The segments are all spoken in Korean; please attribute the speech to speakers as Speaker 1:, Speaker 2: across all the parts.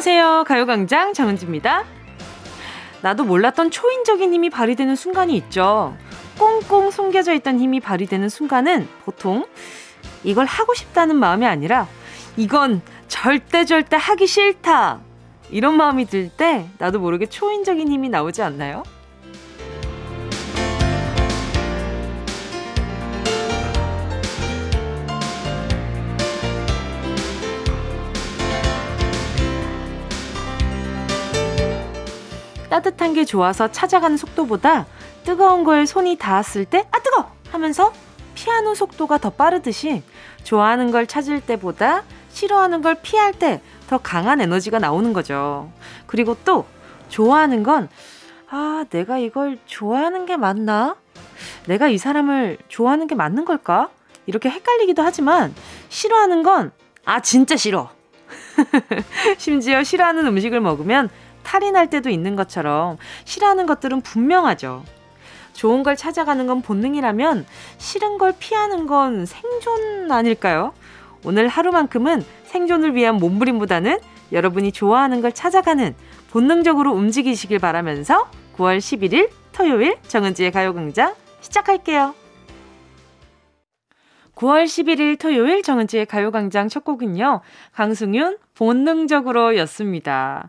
Speaker 1: 안녕하세요. 가요광장 정은지입니다. 나도 몰랐던 초인적인 힘이 발휘되는 순간이 있죠. 꽁꽁 숨겨져 있던 힘이 발휘되는 순간은 보통 이걸 하고 싶다는 마음이 아니라 이건 절대 절대 하기 싫다. 이런 마음이 들 때 나도 모르게 초인적인 힘이 나오지 않나요? 따뜻한 게 좋아서 찾아가는 속도보다 뜨거운 거에 손이 닿았을 때, 아, 뜨거! 하면서 피하는 속도가 더 빠르듯이 좋아하는 걸 찾을 때보다 싫어하는 걸 피할 때 더 강한 에너지가 나오는 거죠. 그리고 또 좋아하는 건, 아, 내가 이걸 좋아하는 게 맞나? 내가 이 사람을 좋아하는 게 맞는 걸까? 이렇게 헷갈리기도 하지만 싫어하는 건, 아, 진짜 싫어. 심지어 싫어하는 음식을 먹으면 탈이 날 때도 있는 것처럼 싫어하는 것들은 분명하죠. 좋은 걸 찾아가는 건 본능이라면 싫은 걸 피하는 건 생존 아닐까요? 오늘 하루만큼은 생존을 위한 몸부림보다는 여러분이 좋아하는 걸 찾아가는 본능적으로 움직이시길 바라면서 9월 11일 토요일 정은지의 가요광장 시작할게요. 9월 11일 토요일 정은지의 가요광장 첫 곡은요. 강승윤 본능적으로 였습니다.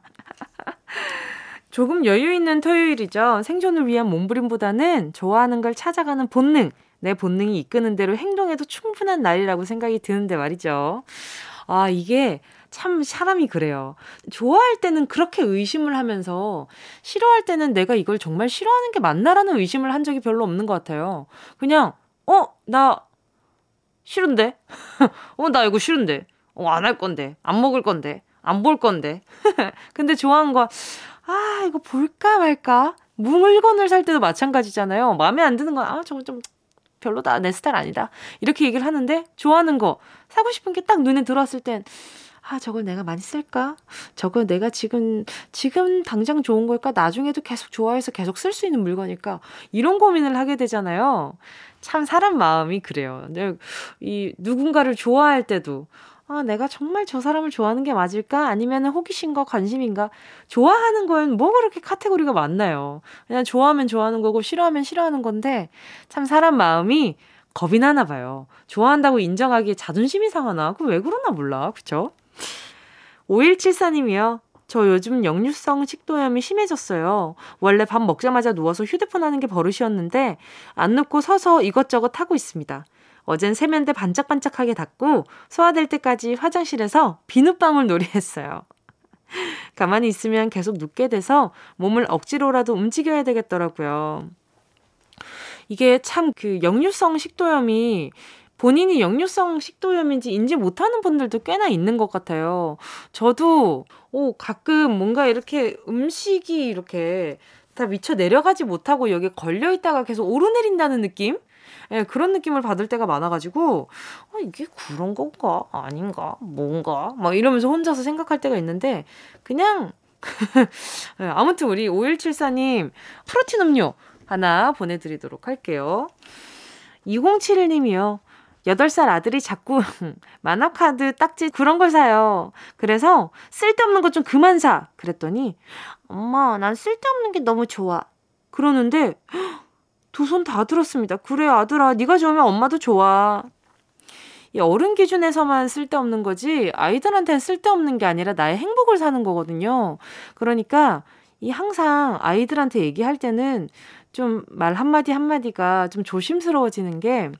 Speaker 1: 조금 여유 있는 토요일이죠. 생존을 위한 몸부림보다는 좋아하는 걸 찾아가는 본능, 내 본능이 이끄는 대로 행동해도 충분한 날이라고 생각이 드는데 말이죠. 아, 이게 참 사람이 그래요. 좋아할 때는 그렇게 의심을 하면서 싫어할 때는 내가 이걸 정말 싫어하는 게 맞나라는 의심을 한 적이 별로 없는 것 같아요. 그냥, 어, 나 싫은데? 어, 나 이거 싫은데? 어, 안 할 건데. 안 먹을 건데. 안 볼 건데. 근데 좋아하는 거, 아, 이거 볼까 말까? 물건을 살 때도 마찬가지잖아요. 마음에 안 드는 건, 아, 저거 좀 별로다. 내 스타일 아니다. 이렇게 얘기를 하는데, 좋아하는 거, 사고 싶은 게 딱 눈에 들어왔을 땐, 아, 저걸 내가 많이 쓸까? 저걸 내가 지금, 지금 당장 좋은 걸까? 나중에도 계속 좋아해서 계속 쓸 수 있는 물건일까? 이런 고민을 하게 되잖아요. 참 사람 마음이 그래요. 이 누군가를 좋아할 때도, 아, 내가 정말 저 사람을 좋아하는 게 맞을까? 아니면 호기심과 관심인가? 좋아하는 거엔 뭐 그렇게 카테고리가 많나요? 그냥 좋아하면 좋아하는 거고 싫어하면 싫어하는 건데 참 사람 마음이 겁이 나나 봐요. 좋아한다고 인정하기에 자존심이 상하나? 그 왜 그러나 몰라. 그쵸? 5174님이요. 저 요즘 역류성 식도염이 심해졌어요. 원래 밥 먹자마자 누워서 휴대폰 하는 게 버릇이었는데 안 눕고 서서 이것저것 하고 있습니다. 어젠 세면대 반짝반짝하게 닦고 소화될 때까지 화장실에서 비눗방울 놀이했어요. 가만히 있으면 계속 눕게 돼서 몸을 억지로라도 움직여야 되겠더라고요. 이게 참 그 역류성 식도염이 본인이 역류성 식도염인지 인지 못하는 분들도 꽤나 있는 것 같아요. 저도 오, 가끔 뭔가 이렇게 음식이 이렇게 다 미쳐 내려가지 못하고 여기 걸려 있다가 계속 오르내린다는 느낌? 예, 그런 느낌을 받을 때가 많아가지고, 어, 이게 그런 건가? 아닌가? 뭔가? 막 이러면서 혼자서 생각할 때가 있는데, 그냥, 예, 아무튼 우리 5174님, 프로틴 음료 하나 보내드리도록 할게요. 2071님이요. 8살 아들이 자꾸 만화카드, 딱지 그런 걸 사요. 그래서 쓸데없는 것 좀 그만 사. 그랬더니 엄마, 난 쓸데없는 게 너무 좋아. 그러는데 두 손 다 들었습니다. 그래 아들아 네가 좋으면 엄마도 좋아. 이 어른 기준에서만 쓸데없는 거지 아이들한테는 쓸데없는 게 아니라 나의 행복을 사는 거거든요. 그러니까 이 항상 아이들한테 얘기할 때는 좀 말 한마디 한마디가 좀 조심스러워지는 게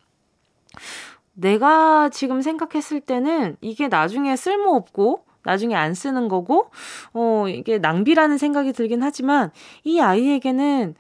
Speaker 1: 내가 지금 생각했을 때는 이게 나중에 쓸모없고 나중에 안 쓰는 거고, 어, 이게 낭비라는 생각이 들긴 하지만, 이 아이에게는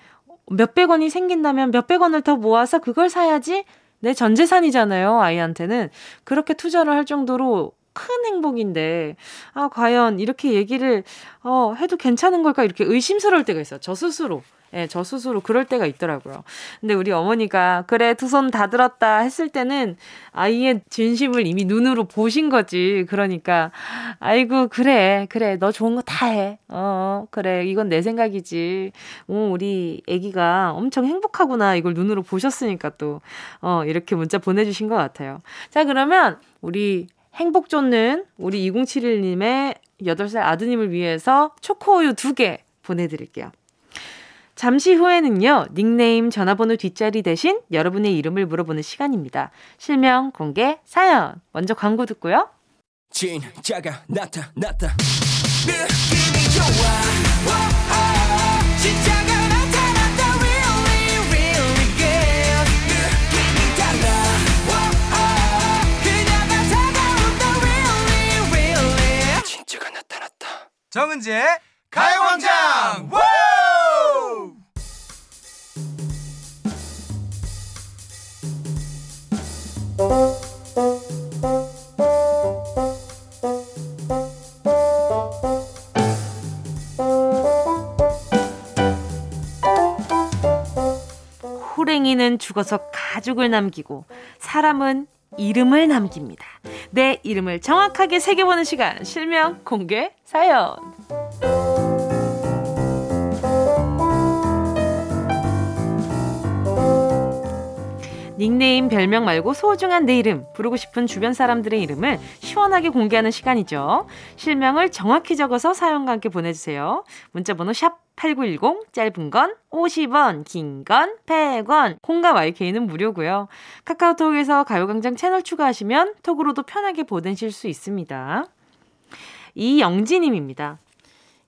Speaker 1: 몇백 원이 생긴다면 몇백 원을 더 모아서 그걸 사야지 내 전 재산이잖아요, 아이한테는. 그렇게 투자를 할 정도로 큰 행복인데, 아, 과연 이렇게 얘기를, 어, 해도 괜찮은 걸까? 이렇게 의심스러울 때가 있어요. 저 스스로. 예, 저 스스로 그럴 때가 있더라고요. 근데 우리 어머니가 그래 두 손 다 들었다 했을 때는 아이의 진심을 이미 눈으로 보신 거지. 그러니까 아이고 그래 그래 너 좋은 거 다 해. 어 그래 이건 내 생각이지. 어, 우리 아기가 엄청 행복하구나 이걸 눈으로 보셨으니까 또 어, 이렇게 문자 보내주신 것 같아요. 자 그러면 우리 행복 쫓는 우리 2071님의 8살 아드님을 위해서 초코우유 2개 보내드릴게요. 잠시 후에는요, 닉네임 전화번호 뒷자리 대신 여러분의 이름을 물어보는 시간입니다. 실명, 공개, 사연. 먼저 광고 듣고요. 진짜가 나타났다. 느낌이 좋아. 진짜가 정은지의 가요광장! 호랭이는 죽어서 가죽을 남기고 사람은 이름을 남깁니다. 내 이름을 정확하게 새겨보는 시간 실명 공개 사연. 닉네임, 별명 말고 소중한 내 이름, 부르고 싶은 주변 사람들의 이름을 시원하게 공개하는 시간이죠. 실명을 정확히 적어서 사연과 함께 보내주세요. 문자번호 샵 8910, 짧은 건 50원, 긴 건 100원, 콩과 YK는 무료고요. 카카오톡에서 가요광장 채널 추가하시면 톡으로도 편하게 보내실 수 있습니다. 이영지님입니다.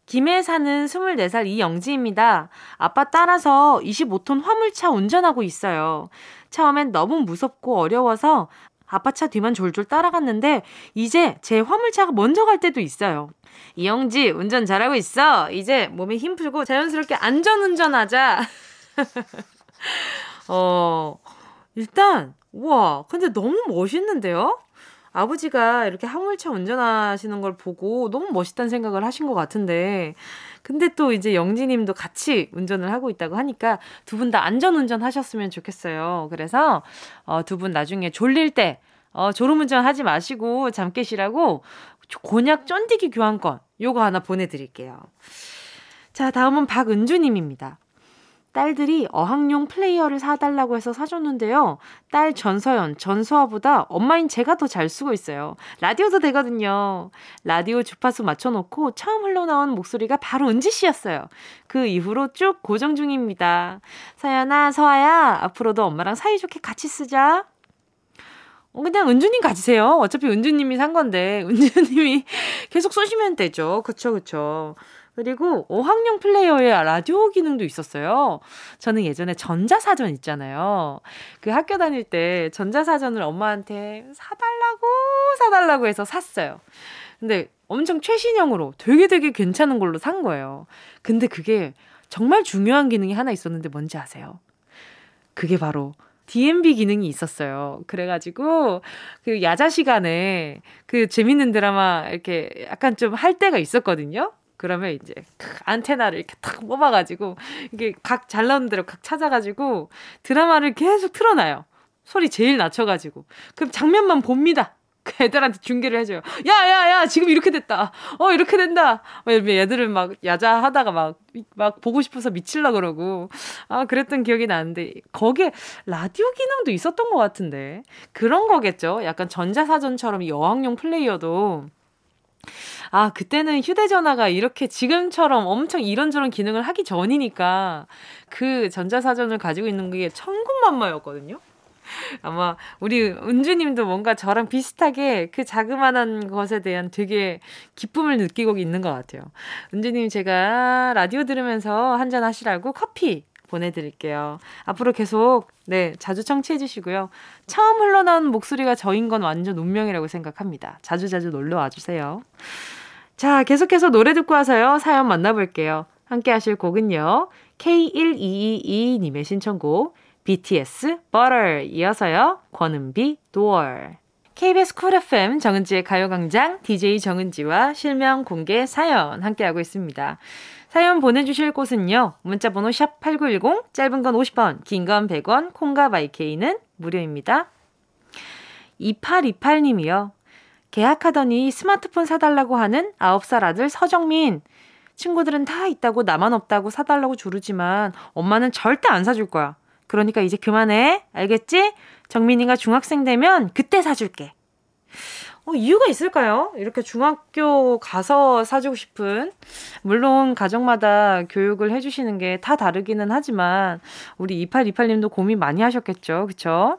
Speaker 1: 김해 사는 24살 이영지입니다. 아빠 따라서 25톤 화물차 운전하고 있어요. 처음엔 너무 무섭고 어려워서 아빠 차 뒤만 졸졸 따라갔는데 이제 제 화물차가 먼저 갈 때도 있어요. 이영지 운전 잘하고 있어. 이제 몸에 힘 풀고 자연스럽게 안전 운전하자. 어 일단 우와 근데 너무 멋있는데요? 아버지가 이렇게 화물차 운전하시는 걸 보고 너무 멋있다는 생각을 하신 것 같은데 근데 또 이제 영지님도 같이 운전을 하고 있다고 하니까 두 분 다 안전 운전 하셨으면 좋겠어요. 그래서 어, 두 분 나중에 졸릴 때 어, 졸음운전 하지 마시고 잠 깨시라고 곤약 쫀디기 교환권 요거 하나 보내드릴게요. 자, 다음은 박은주님입니다. 딸들이 어학용 플레이어를 사달라고 해서 사줬는데요. 딸 전서연, 전수아보다 엄마인 제가 더 잘 쓰고 있어요. 라디오도 되거든요. 라디오 주파수 맞춰놓고 처음 흘러나온 목소리가 바로 은지 씨였어요. 그 이후로 쭉 고정 중입니다. 서연아, 서아야, 앞으로도 엄마랑 사이좋게 같이 쓰자. 어, 그냥 은주님 가지세요. 어차피 은주님이 산 건데, 은주님이 계속 쏘시면 되죠. 그쵸, 그쵸. 그리고 어학용 플레이어에 라디오 기능도 있었어요. 저는 예전에 전자사전 있잖아요. 그 학교 다닐 때 전자사전을 엄마한테 사달라고 사달라고 해서 샀어요. 근데 엄청 최신형으로 되게 되게 괜찮은 걸로 산 거예요. 근데 그게 정말 중요한 기능이 하나 있었는데 뭔지 아세요? 그게 바로 DMB 기능이 있었어요. 그래가지고, 그 야자 시간에 그 재밌는 드라마 이렇게 약간 좀 할 때가 있었거든요. 그러면 이제 안테나를 이렇게 탁 뽑아가지고 이게 각 잘 나오는 대로 각 찾아가지고 드라마를 계속 틀어놔요. 소리 제일 낮춰가지고. 그럼 장면만 봅니다. 그 애들한테 중계를 해줘요. 야, 야, 야, 지금 이렇게 됐다. 어, 이렇게 된다. 애들은 막 야자 하다가 막, 막 보고 싶어서 미칠라 그러고. 아, 그랬던 기억이 나는데, 거기에 라디오 기능도 있었던 것 같은데. 그런 거겠죠? 약간 전자사전처럼 여왕용 플레이어도 아, 그때는 휴대전화가 이렇게 지금처럼 엄청 이런저런 기능을 하기 전이니까 그 전자사전을 가지고 있는 게 천군만마였거든요. 아마 우리 은주님도 뭔가 저랑 비슷하게 그 자그마한 것에 대한 되게 기쁨을 느끼고 있는 것 같아요. 은주님 제가 라디오 들으면서 한잔 하시라고 커피 보내드릴게요. 앞으로 계속 네 자주 청취해 주시고요. 처음 흘러나온 목소리가 저인 건 완전 운명이라고 생각합니다. 자주 자주 놀러 와주세요. 자, 계속해서 노래 듣고 와서요. 사연 만나볼게요. 함께 하실 곡은요. K1222님의 신청곡 BTS Butter 이어서요. 권은비 Door KBS Cool FM 정은지의 가요광장 DJ 정은지와 실명 공개 사연 함께하고 있습니다. 사연 보내주실 곳은요. 문자번호 샵 8910 짧은 건 50원 긴 건 100원 콩과 마이케이는 무료입니다. 2828님이요. 계약하더니 스마트폰 사달라고 하는 9살 아들 서정민. 친구들은 다 있다고 나만 없다고 사달라고 조르지만 엄마는 절대 안 사줄 거야. 그러니까 이제 그만해. 알겠지? 정민이가 중학생 되면 그때 사줄게. 어, 이유가 있을까요? 이렇게 중학교 가서 사주고 싶은 물론 가정마다 교육을 해주시는 게 다 다르기는 하지만 우리 2828님도 고민 많이 하셨겠죠, 그쵸?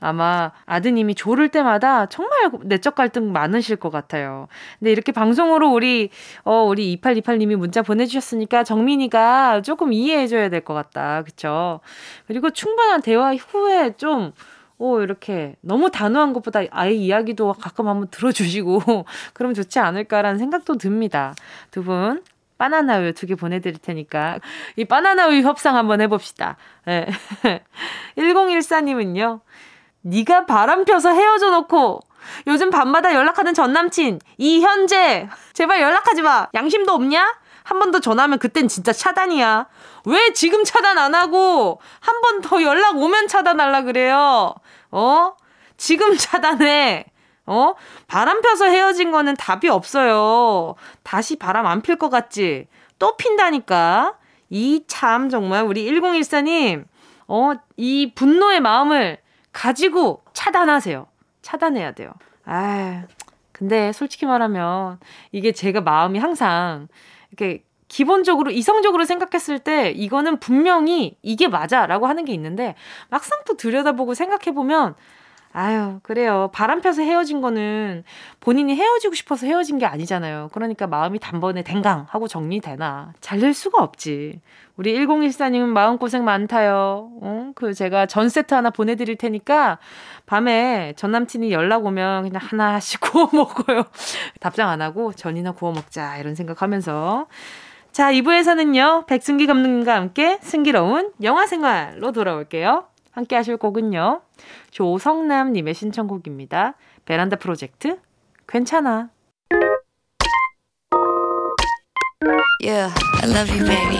Speaker 1: 아마 아드님이 조를 때마다 정말 내적 갈등 많으실 것 같아요. 근데 이렇게 방송으로 우리, 어, 우리 2828님이 문자 보내주셨으니까 정민이가 조금 이해해줘야 될 것 같다. 그쵸? 그리고 충분한 대화 후에 좀, 오, 이렇게 너무 단호한 것보다 아이 이야기도 가끔 한번 들어주시고, 그럼 좋지 않을까라는 생각도 듭니다. 두 분, 바나나 우유 두 개 보내드릴 테니까, 이 바나나 우유 협상 한번 해봅시다. 네. 1014님은요, 네가 바람 펴서 헤어져 놓고 요즘 밤마다 연락하는 전 남친 이현재 제발 연락하지 마 양심도 없냐? 한 번 더 전화하면 그땐 진짜 차단이야. 왜 지금 차단 안 하고 한 번 더 연락 오면 차단하려 그래요? 어? 지금 차단해. 어? 바람 펴서 헤어진 거는 답이 없어요. 다시 바람 안 필 것 같지? 또 핀다니까. 이 참 정말 우리 1014님, 어, 이 분노의 마음을 가지고 차단하세요. 차단해야 돼요. 아, 근데 솔직히 말하면 이게 제가 마음이 항상 이렇게 기본적으로 이성적으로 생각했을 때 이거는 분명히 이게 맞아라고 하는 게 있는데 막상 또 들여다보고 생각해 보면 아유, 그래요. 바람 펴서 헤어진 거는 본인이 헤어지고 싶어서 헤어진 게 아니잖아요. 그러니까 마음이 단번에 댕강 하고 정리되나. 잘될 수가 없지. 우리 1014님은 마음고생 많다요. 어? 그 제가 전 세트 하나 보내드릴 테니까 밤에 전 남친이 연락 오면 그냥 하나씩 구워 먹어요. 답장 안 하고 전이나 구워 먹자. 이런 생각하면서. 자, 2부에서는요, 백승기 감독님과 함께 승기로운 영화 생활로 돌아올게요. 함께 하실 곡은요. 조성남님의 신청곡입니다. 베란다 프로젝트, 괜찮아. Yeah, I love you, baby.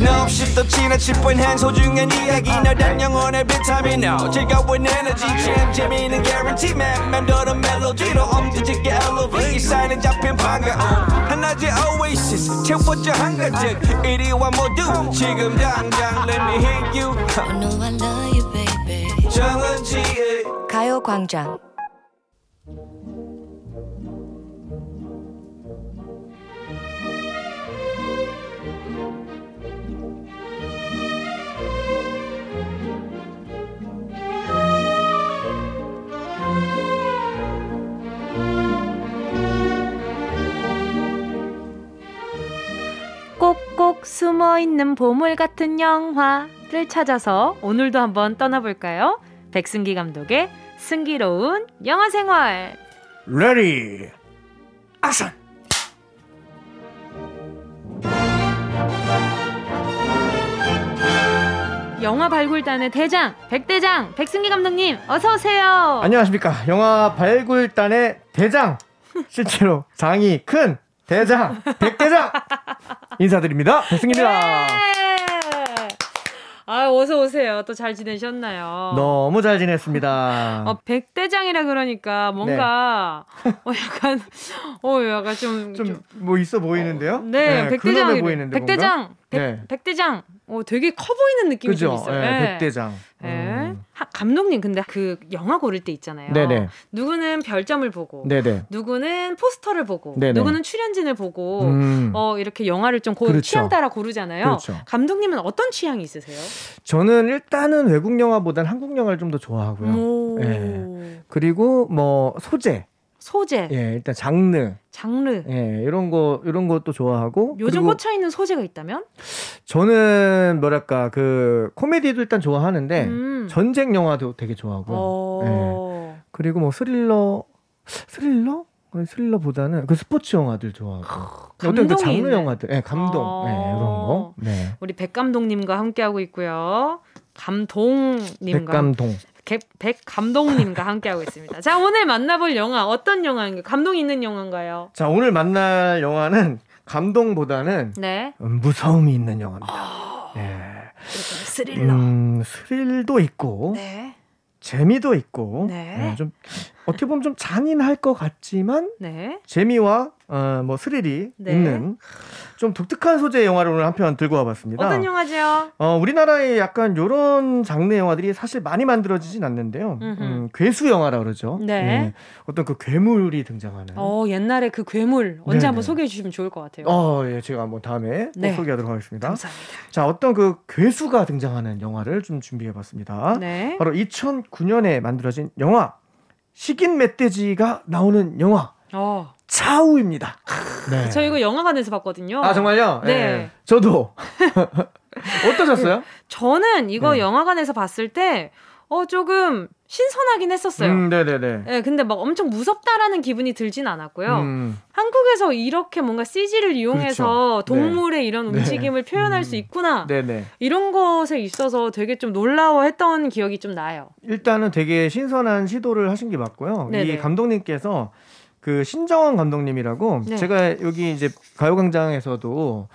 Speaker 1: No, 없이 또 지나칠 뻔한 소중한 이야기. 너란 영혼의 비타민. No 즐거운 에너지. 참 재미있는 guarantee. man 맘대로 멜로디로 엄지짓게 elevate. 사인은 잡힌 반가움 하나의 oasis. 채워져 한가득. 이리와 모두. 지금 당장 let me hit you. I know I love you, baby. 정은지의 가요광장 꼭꼭 숨어 있는 보물 같은 영화를 찾아서 오늘도 한번 떠나볼까요? 백승기 감독의 승기로운 영화 생활.
Speaker 2: Ready action!
Speaker 1: 영화 발굴단의 대장 백대장 백승기 감독님 어서 오세요.
Speaker 2: 안녕하십니까 영화 발굴단의 대장 실제로 장이 큰 대장, 백대장 인사드립니다. 백승깁니다. 예!
Speaker 1: 아, 어서 오세요. 또 잘 지내셨나요?
Speaker 2: 너무 잘 지냈습니다.
Speaker 1: 어, 백대장이라 그러니까 뭔가 네. 어 약간 어 약간 좀
Speaker 2: 좀 뭐 있어 보이는데요? 어,
Speaker 1: 네, 네 백대장 보이는데 백대장 백, 네. 백대장 어 되게 커 보이는 느낌이 그죠? 좀 있어요. 네,
Speaker 2: 네. 백대장.
Speaker 1: 네. 음. 하, 감독님 근데 그 영화 고를 때 있잖아요. 네네. 누구는 별점을 보고, 네네. 누구는 포스터를 보고, 네네. 누구는 출연진을 보고, 음. 어 이렇게 영화를 좀 고, 그렇죠. 취향 따라 고르잖아요. 그렇죠. 감독님은 어떤 취향이 있으세요?
Speaker 2: 저는 일단은 외국 영화보다는 한국 영화를 좀 더 좋아하고요. 네. 그리고 뭐 소재.
Speaker 1: 소재.
Speaker 2: 예, 일단 장르.
Speaker 1: 장르.
Speaker 2: 예, 이런 거 이런 것도 좋아하고.
Speaker 1: 요즘 꽂혀 있는 소재가 있다면?
Speaker 2: 저는 뭐랄까 그 코미디도 일단 좋아하는데 음. 전쟁 영화도 되게 좋아하고요. 어. 예. 그리고 뭐 스릴러 스릴러? 스릴러보다는 그 스포츠 영화들 좋아하고 어떤 그 장르 영화들, 예, 감동, 어. 예, 이런 거. 네.
Speaker 1: 우리 백 감독님과 함께 하고 있고요. 감동님과
Speaker 2: 백감동.
Speaker 1: 백 감독님과 함께하고 있습니다. 자, 오늘 만나볼 영화 어떤 영화인가요? 감동 있는 영화인가요?
Speaker 2: 자, 오늘 만날 영화는 감동보다는 네. 음, 무서움이 있는 영화입니다. 어... 네.
Speaker 1: 스릴러.
Speaker 2: 음, 스릴도 있고, 네. 재미도 있고, 네. 네, 좀 어떻게 보면 좀 잔인할 것 같지만 네. 재미와 어, 뭐 스릴이 네. 있는 좀 독특한 소재의 영화를 오늘 한 편 들고 와봤습니다.
Speaker 1: 어떤 영화죠?
Speaker 2: 어, 우리나라에 약간 요런 장르 영화들이 사실 많이 만들어지진 않는데요. 음, 괴수 영화라 그러죠. 네. 네. 어떤 그 괴물이 등장하는.
Speaker 1: 어, 옛날에 그 괴물 언제 네네. 한번 소개해 주시면 좋을 것 같아요.
Speaker 2: 어, 예, 제가 한번 다음에 네. 소개하도록 하겠습니다.
Speaker 1: 감사합니다.
Speaker 2: 자, 어떤 그 괴수가 등장하는 영화를 좀 준비해 봤습니다. 네. 바로 2009년에 만들어진 영화 식인 멧돼지가 나오는 영화. 어. 차우입니다.
Speaker 1: 네. 저 이거 영화관에서 봤거든요.
Speaker 2: 아 정말요? 네. 네. 저도 어떠셨어요?
Speaker 1: 저는 이거 네. 영화관에서 봤을 때 어, 조금 신선하긴 했었어요. 음,
Speaker 2: 네네네.
Speaker 1: 네, 근데 막 엄청 무섭다라는 기분이 들진 않았고요. 음. 한국에서 이렇게 뭔가 CG를 이용해서 그렇죠. 동물의 네. 이런 움직임을 네. 표현할 음. 수 있구나. 네네. 이런 것에 있어서 되게 좀 놀라워했던 기억이 좀 나요.
Speaker 2: 일단은 되게 신선한 시도를 하신 게 맞고요. 네네. 이 감독님께서 그 신정원 감독님이라고 네. 제가 여기 이제 가요광장에서도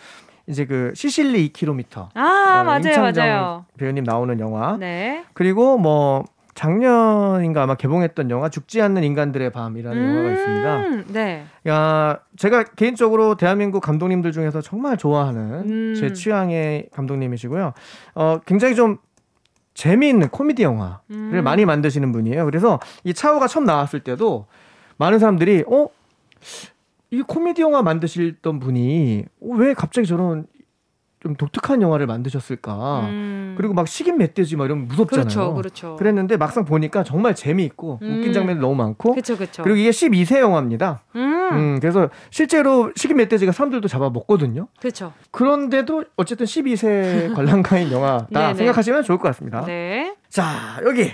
Speaker 2: 이제 그 시실리 2km
Speaker 1: 아 맞아요 맞아요
Speaker 2: 배우님 나오는 영화 네. 그리고 뭐 작년인가 아마 개봉했던 영화 죽지 않는 인간들의 밤이라는 음~ 영화가 있습니다. 네. 야, 제가 개인적으로 대한민국 감독님들 중에서 정말 좋아하는 음~ 제 취향의 감독님이시고요. 어, 굉장히 좀 재미있는 코미디 영화를 음~ 많이 만드시는 분이에요. 그래서 이 차오가 처음 나왔을 때도 많은 사람들이 어? 이 코미디 영화 만드시던 분이 왜 갑자기 저런 좀 독특한 영화를 만드셨을까? 음. 그리고 막 식인 멧돼지 막 이러면 무섭잖아요.
Speaker 1: 그렇죠, 그렇죠.
Speaker 2: 그랬는데 막상 보니까 정말 재미있고 음. 웃긴 장면이 너무 많고.
Speaker 1: 그렇죠, 그렇죠.
Speaker 2: 그리고 이게 12세 영화입니다. 음. 음. 그래서 실제로 식인 멧돼지가 사람들도 잡아 먹거든요.
Speaker 1: 그렇죠.
Speaker 2: 그런데도 어쨌든 12세 관람가인 영화다 생각하시면 좋을 것 같습니다.
Speaker 1: 네.
Speaker 2: 자, 여기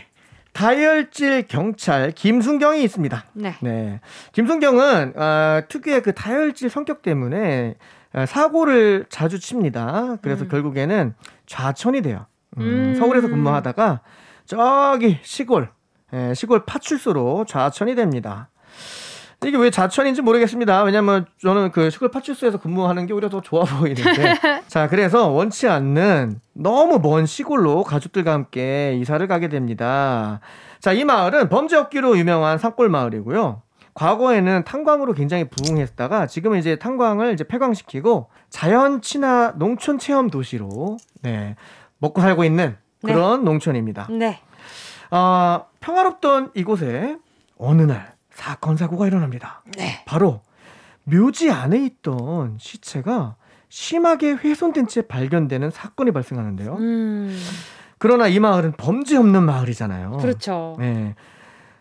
Speaker 2: 다혈질 경찰 김순경이 있습니다.
Speaker 1: 네.
Speaker 2: 네. 김순경은 어, 특유의 그 다혈질 성격 때문에 어, 사고를 자주 칩니다. 그래서 음. 결국에는 좌천이 돼요. 음, 음. 서울에서 근무하다가 저기 시골 예, 시골 파출소로 좌천이 됩니다. 이게 왜 자천인지 모르겠습니다. 왜냐면 저는 그 시골 파출소에서 근무하는 게 오히려 더 좋아 보이는데. 자, 그래서 원치 않는 너무 먼 시골로 가족들과 함께 이사를 가게 됩니다. 자, 이 마을은 범죄 없기로 유명한 산골 마을이고요. 과거에는 탄광으로 굉장히 부흥했다가 지금은 이제 탄광을 이제 폐광시키고 자연 친화 농촌 체험 도시로 네, 먹고 살고 있는 네. 그런 네. 농촌입니다.
Speaker 1: 네.
Speaker 2: 아, 평화롭던 이곳에 어느 날 사건 사고가 일어납니다.
Speaker 1: 네.
Speaker 2: 바로 묘지 안에 있던 시체가 심하게 훼손된 채 발견되는 사건이 발생하는데요. 음. 그러나 이 마을은 범죄 없는 마을이잖아요.
Speaker 1: 그렇죠.
Speaker 2: 네.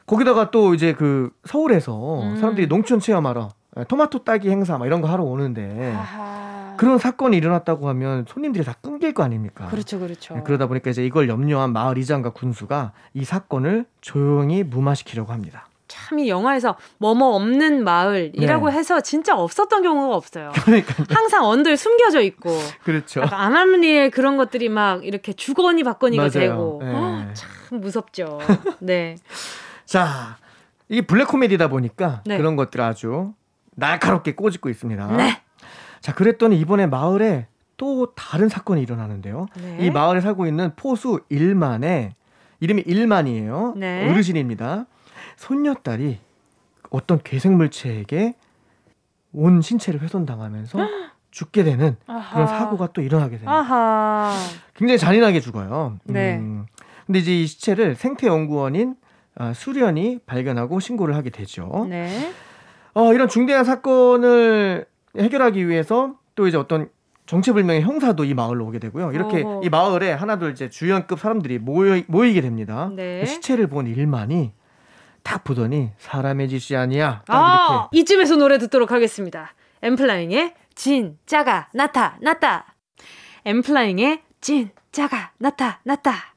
Speaker 2: 거기다가 또 이제 그 서울에서 음. 사람들이 농촌 체험하러 예, 토마토 따기 행사 막 이런 거 하러 오는데 아하. 그런 사건이 일어났다고 하면 손님들이 다 끊길 거 아닙니까?
Speaker 1: 그렇죠, 그렇죠.
Speaker 2: 네, 그러다 보니까 이제 이걸 염려한 마을 이장과 군수가 이 사건을 조용히 무마시키려고 합니다.
Speaker 1: 참 이 영화에서 뭐뭐 없는 마을이라고 네. 해서 진짜 없었던 경우가 없어요.
Speaker 2: 그러니까
Speaker 1: 항상 언들 숨겨져 있고.
Speaker 2: 그렇죠.
Speaker 1: 아말리의 그런 것들이 막 이렇게 주거니 받거니가 맞아요. 되고 네. 어, 참 무섭죠. 네.
Speaker 2: 자, 이게 블랙 코미디다 보니까 네. 그런 것들 아주 날카롭게 꼬집고 있습니다.
Speaker 1: 네.
Speaker 2: 자, 그랬더니 이번에 마을에 또 다른 사건이 일어나는데요. 네. 이 마을에 살고 있는 포수 일만의 이름이 일만이에요. 네. 어르신입니다. 손녀딸이 어떤 괴생물체에게 온 신체를 훼손당하면서 죽게 되는 아하. 그런 사고가 또 일어나게 됩니다.
Speaker 1: 아하.
Speaker 2: 굉장히 잔인하게 죽어요. 네. 음. 근데 이제 이 시체를 생태연구원인 아, 수련이 발견하고 신고를 하게 되죠.
Speaker 1: 네.
Speaker 2: 어, 이런 중대한 사건을 해결하기 위해서 또 이제 어떤 정체불명의 형사도 이 마을로 오게 되고요. 이렇게 어허. 이 마을에 하나둘 이제 주연급 사람들이 모여, 모이게 됩니다.
Speaker 1: 네.
Speaker 2: 시체를 본 일만이 딱 보더니 사람의 짓이 아니야.
Speaker 1: 아, 이렇게. 이쯤에서 노래 듣도록 하겠습니다. 엠플라잉의 진짜가 나타났다. 엠플라잉의 진짜가 나타났다.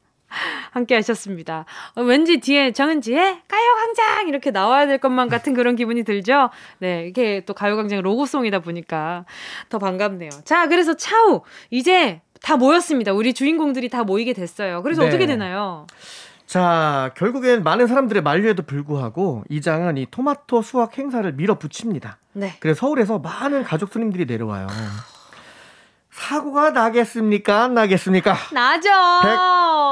Speaker 1: 함께 하셨습니다. 어, 왠지 뒤에 정은지의 가요광장 이렇게 나와야 될 것만 같은 그런 기분이 들죠? 네, 이게 또 가요광장 로고송이다 보니까 더 반갑네요. 자, 그래서 차우, 이제 다 모였습니다. 우리 주인공들이 다 모이게 됐어요. 그래서 네. 어떻게 되나요?
Speaker 2: 자, 결국엔 많은 사람들의 만류에도 불구하고 이 장은 이 토마토 수확 행사를 밀어붙입니다.
Speaker 1: 네.
Speaker 2: 그래서 서울에서 많은 가족 손님들이 내려와요. 사고가 나겠습니까? 안 나겠습니까?
Speaker 1: 나죠.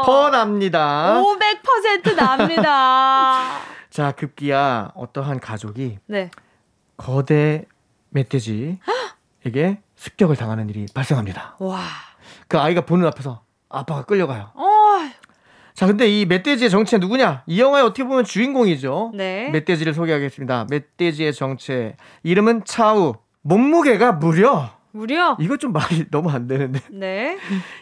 Speaker 2: 100% 납니다.
Speaker 1: 500% 납니다.
Speaker 2: 자, 급기야 어떠한 가족이
Speaker 1: 네.
Speaker 2: 거대 멧돼지에게 습격을 당하는 일이 발생합니다.
Speaker 1: 와.
Speaker 2: 그 아이가 보는 앞에서 아빠가 끌려가요. 어. 자, 근데 이 멧돼지의 정체 누구냐? 이 영화의 어떻게 보면 주인공이죠. 네. 멧돼지를 소개하겠습니다. 멧돼지의 정체. 이름은 차우. 몸무게가 무려
Speaker 1: 무려
Speaker 2: 이거 좀 말이 너무 안 되는데.
Speaker 1: 네.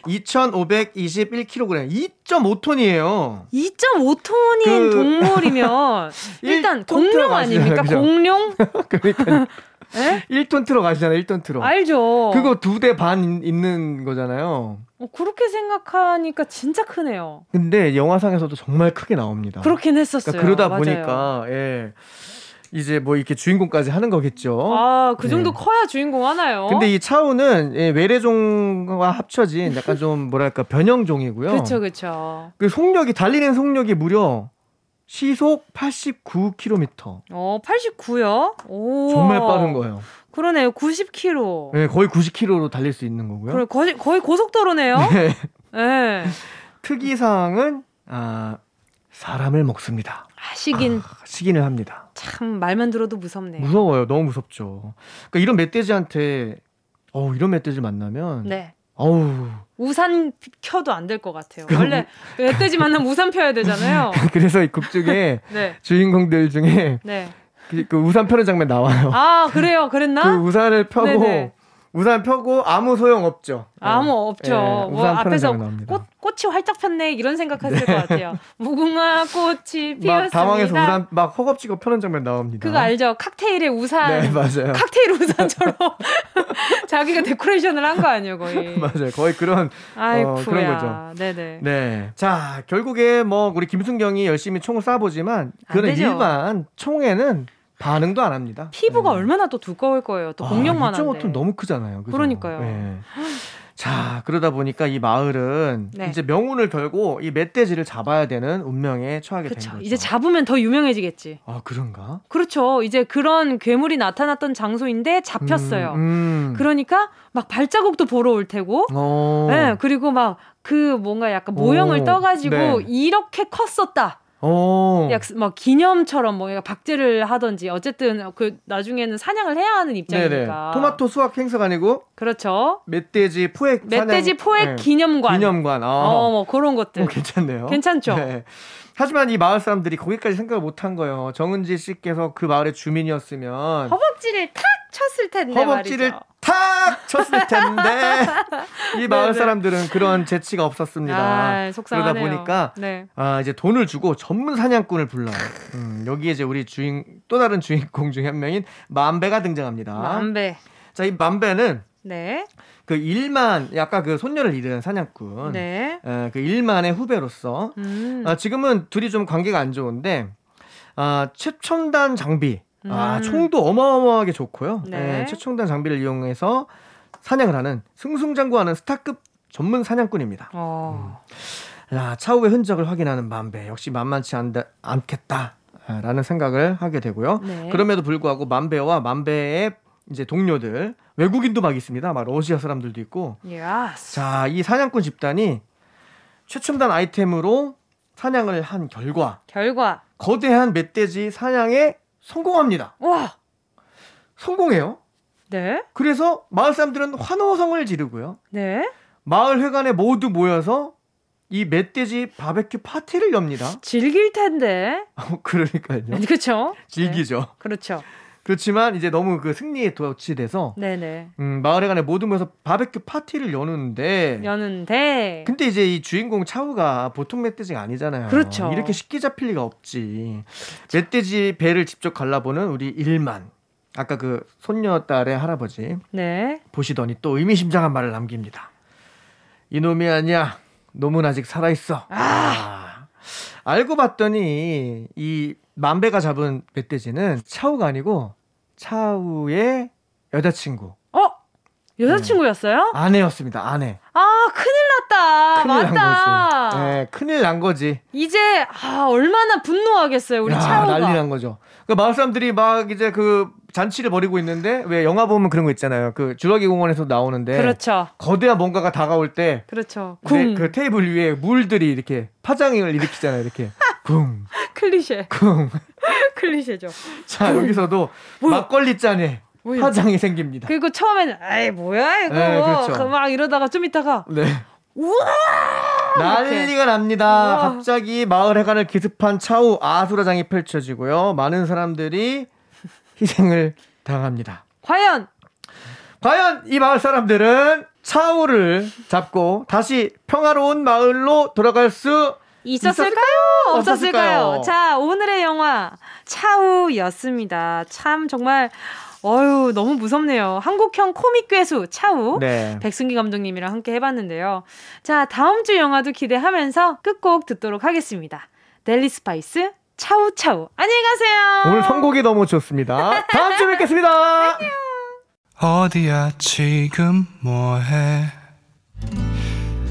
Speaker 2: 2,521kg. 2.5톤이에요.
Speaker 1: 2.5톤인 그... 동물이면 일단 공룡 아닙니까? 공룡?
Speaker 2: 그러니까 에? 1톤 트럭 아시잖아요, 1톤 트럭.
Speaker 1: 알죠.
Speaker 2: 그거 두 대 반 있는 거잖아요.
Speaker 1: 어, 그렇게 생각하니까 진짜 크네요.
Speaker 2: 근데 영화상에서도 정말 크게 나옵니다.
Speaker 1: 그렇긴 했었어요.
Speaker 2: 그러니까 그러다 맞아요. 보니까, 예. 이제 뭐 이렇게 주인공까지 하는 거겠죠.
Speaker 1: 아, 그 정도 네. 커야 주인공 하나요?
Speaker 2: 근데 이 차우는 예, 외래종과 합쳐진 약간 좀 뭐랄까 변형종이고요.
Speaker 1: 그렇죠, 그렇죠.
Speaker 2: 그 속력이 달리는 속력이 무려 시속 89km.
Speaker 1: 어, 89요? 오.
Speaker 2: 정말 빠른 거예요.
Speaker 1: 그러네요. 90km.
Speaker 2: 네, 거의 90km로 달릴 수 있는 거고요.
Speaker 1: 그래, 거의, 거의 고속도로네요. 네. 네.
Speaker 2: 특이사항은 아, 사람을 먹습니다.
Speaker 1: 아, 식인. 아,
Speaker 2: 식인을 합니다.
Speaker 1: 참 말만 들어도 무섭네요.
Speaker 2: 무서워요. 너무 무섭죠. 그러니까 이런 멧돼지한테 어, 이런 멧돼지 만나면 네. 어우.
Speaker 1: 우산 켜도 안 될 것 같아요. 원래 멧돼지 만나면 우산 펴야 되잖아요.
Speaker 2: 그래서 이 극 중에 네. 주인공들 중에 네. 그, 그, 우산 펴는 장면 나와요.
Speaker 1: 아 그래요? 그랬나?
Speaker 2: 그 우산을 펴고 네네. 우산 펴고 아무 소용 없죠.
Speaker 1: 아무 네. 없죠. 네, 뭐 앞에서 꽃 꽃이 활짝 폈네 이런 생각했을 네. 것 같아요. 무궁화 꽃이 피었습니다. 막
Speaker 2: 당황해서 우산 막 허겁지겁 펴는 장면 나옵니다.
Speaker 1: 그거 알죠? 칵테일의 우산.
Speaker 2: 네 맞아요.
Speaker 1: 칵테일 우산처럼 자기가 데코레이션을 한 거 아니에요 거의.
Speaker 2: 맞아요. 거의 그런 어, 그런 거죠.
Speaker 1: 네네.
Speaker 2: 네. 자 결국에 뭐 우리 김순경이 열심히 총을 쏴보지만 그런 일반 총에는 반응도 안 합니다.
Speaker 1: 피부가 네. 얼마나 또 두꺼울 거예요. 또 공룡만 한데.
Speaker 2: 2.5톤 너무 크잖아요. 그죠?
Speaker 1: 그러니까요. 네.
Speaker 2: 자, 그러다 보니까 이 마을은 네. 이제 명운을 걸고 이 멧돼지를 잡아야 되는 운명에 처하게 그쵸. 된 거죠.
Speaker 1: 이제 잡으면 더 유명해지겠지.
Speaker 2: 아, 그런가?
Speaker 1: 그렇죠. 이제 그런 괴물이 나타났던 장소인데 잡혔어요. 음, 음. 그러니까 막 발자국도 보러 올 테고. 오. 어. 네, 그리고 막 그 뭔가 약간 모형을 오. 떠가지고 네. 이렇게 컸었다. 약뭐 기념처럼 뭐 박제를 하던지 어쨌든 그 나중에는 사냥을 해야 하는 입장이니까. 네네.
Speaker 2: 토마토 수확 행사가 아니고
Speaker 1: 그렇죠.
Speaker 2: 멧돼지 포획
Speaker 1: 멧돼지 포획 네. 기념관.
Speaker 2: 기념관.
Speaker 1: 아. 어, 뭐 그런 것들.
Speaker 2: 오, 괜찮네요.
Speaker 1: 괜찮죠. 네.
Speaker 2: 하지만 이 마을 사람들이 거기까지 생각을 못 한 거예요. 정은지 씨께서 그 마을의 주민이었으면
Speaker 1: 허벅지를 탁 쳤을 텐데
Speaker 2: 허벅지를
Speaker 1: 말이죠.
Speaker 2: 탁 쳤을 텐데 이 마을 사람들은 그런 재치가 없었습니다. 아, 그러다 보니까 네. 아, 이제 돈을 주고 전문 사냥꾼을 불러요. 음, 여기에 이제 우리 주인 또 다른 주인공 중에 한 명인 만배가 등장합니다.
Speaker 1: 만배.
Speaker 2: 자, 이 만배는 네. 그 일만 약간 그 손녀를 잃은 사냥꾼. 네. 에, 그 일만의 후배로서 음. 아, 지금은 둘이 좀 관계가 안 좋은데 아, 최첨단 장비 아, 음. 총도 어마어마하게 좋고요. 네. 네, 최첨단 장비를 이용해서 사냥을 하는 승승장구하는 스타급 전문 사냥꾼입니다. 어. 음. 야, 차후의 흔적을 확인하는 만배 역시 만만치 않, 않겠다 라는 생각을 하게 되고요. 네. 그럼에도 불구하고 만배와 만배의 이제 동료들 외국인도 막 있습니다. 막 러시아 사람들도 있고.
Speaker 1: Yes.
Speaker 2: 자, 이 사냥꾼 집단이 최첨단 아이템으로 사냥을 한 결과
Speaker 1: 결과
Speaker 2: 거대한 멧돼지 사냥에 성공합니다.
Speaker 1: 와.
Speaker 2: 성공해요.
Speaker 1: 네.
Speaker 2: 그래서 마을 사람들은 환호성을 지르고요.
Speaker 1: 네.
Speaker 2: 마을 회관에 모두 모여서 이 멧돼지 바베큐 파티를 엽니다.
Speaker 1: 즐길 텐데.
Speaker 2: 어, 그러니까요.
Speaker 1: 그렇죠.
Speaker 2: 즐기죠.
Speaker 1: 네. 그렇죠.
Speaker 2: 그렇지만 이제 너무 그 승리에 도취돼서 네네. 음, 마을에 간에 모두 모여서 바베큐 파티를 여는데
Speaker 1: 여는데
Speaker 2: 근데 이제 이 주인공 차우가 보통 멧돼지가 아니잖아요.
Speaker 1: 그렇죠.
Speaker 2: 이렇게 쉽게 잡힐 리가 없지. 멧돼지 배를 직접 갈라보는 우리 일만 아까 그 손녀 딸의 할아버지 네. 보시더니 또 의미심장한 말을 남깁니다. 이놈이 아니야. 놈은 아직 살아 있어. 아. 아. 알고 봤더니 이 만배가 잡은 멧돼지는 차우가 아니고 차우의 여자친구.
Speaker 1: 어? 여자친구였어요? 네.
Speaker 2: 아내였습니다. 아내.
Speaker 1: 아 큰일 났다. 큰일 맞다.
Speaker 2: 난 거지. 네, 큰일 난 거지.
Speaker 1: 이제 아 얼마나 분노하겠어요 우리 야, 차우가.
Speaker 2: 난리 난 거죠. 그 마을 사람들이 막 이제 그 잔치를 벌이고 있는데 왜 영화 보면 그런 거 있잖아요. 그 주라기 공원에서 나오는데
Speaker 1: 그렇죠.
Speaker 2: 거대한 뭔가가 다가올 때
Speaker 1: 그렇죠.
Speaker 2: 네, 그 테이블 위에 물들이 이렇게 파장을 일으키잖아요. 이렇게 쿵.
Speaker 1: 클리셰.
Speaker 2: 쿵.
Speaker 1: 클리셰죠.
Speaker 2: 자 여기서도 막걸리 잔에 화장이 생깁니다.
Speaker 1: 그리고 처음에는 아이 뭐야 이거 네, 그렇죠. 그막 이러다가 좀 있다가 네. 우와
Speaker 2: 난리가 납니다. 우와. 갑자기 마을 해관을 기습한 차후 아수라장이 펼쳐지고요. 많은 사람들이 희생을 당합니다.
Speaker 1: 과연
Speaker 2: 과연 이 마을 사람들은 차우를 잡고 다시 평화로운 마을로 돌아갈 수
Speaker 1: 있었을까요? 없었을까요? 없었을까요? 자, 오늘의 영화 차우였습니다. 참 정말 어유 너무 무섭네요. 한국형 코믹 괴수 차우 네. 백승기 감독님이랑 함께 해봤는데요. 자 다음 주 영화도 기대하면서 끝곡 듣도록 하겠습니다. 델리 스파이스 차우 차우 안녕히 가세요.
Speaker 2: 오늘 선곡이 너무 좋습니다. 다음 주에 뵙겠습니다. 어디야 지금 뭐해?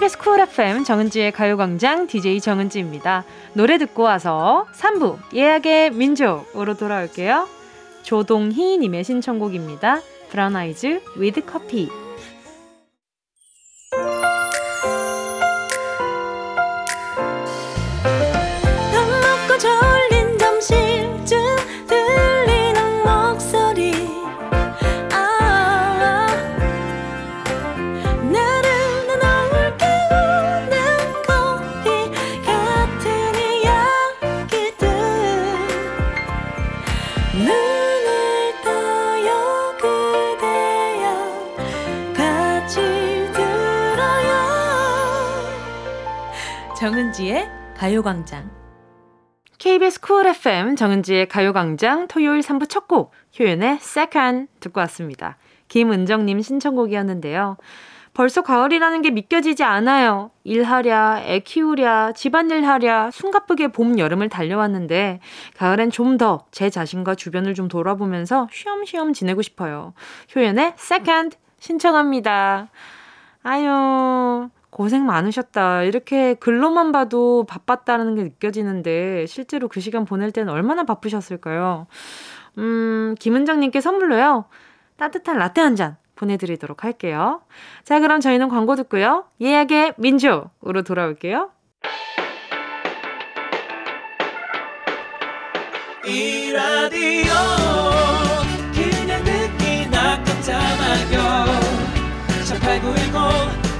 Speaker 1: KBS Cool FM 정은지의 가요광장 DJ 정은지입니다. 노래 듣고 와서 3부 예약의 민족으로 돌아올게요. 조동희님의 신청곡입니다. 브라운 아이즈 With Coffee. 정은지의 가요광장. KBS Cool FM 정은지의 가요광장 토요일 3부 첫 곡, 효연의 Second 듣고 왔습니다. 김은정님 신청곡이었는데요. 벌써 가을이라는 게 믿겨지지 않아요. 일하랴, 애 키우랴, 집안일 하랴, 숨가쁘게 봄, 여름을 달려왔는데, 가을엔 좀 더 제 자신과 주변을 좀 돌아보면서 쉬엄쉬엄 지내고 싶어요. 효연의 Second 신청합니다. 아유, 고생 많으셨다. 이렇게 글로만 봐도 바빴다는 게 느껴지는데 실제로 그 시간 보낼 때는 얼마나 바쁘셨을까요? 음, 김은정님께 선물로요. 따뜻한 라떼 한 잔 보내드리도록 할게요. 자, 그럼 저희는 광고 듣고요. 예약의 민족으로 돌아올게요. 이 라디오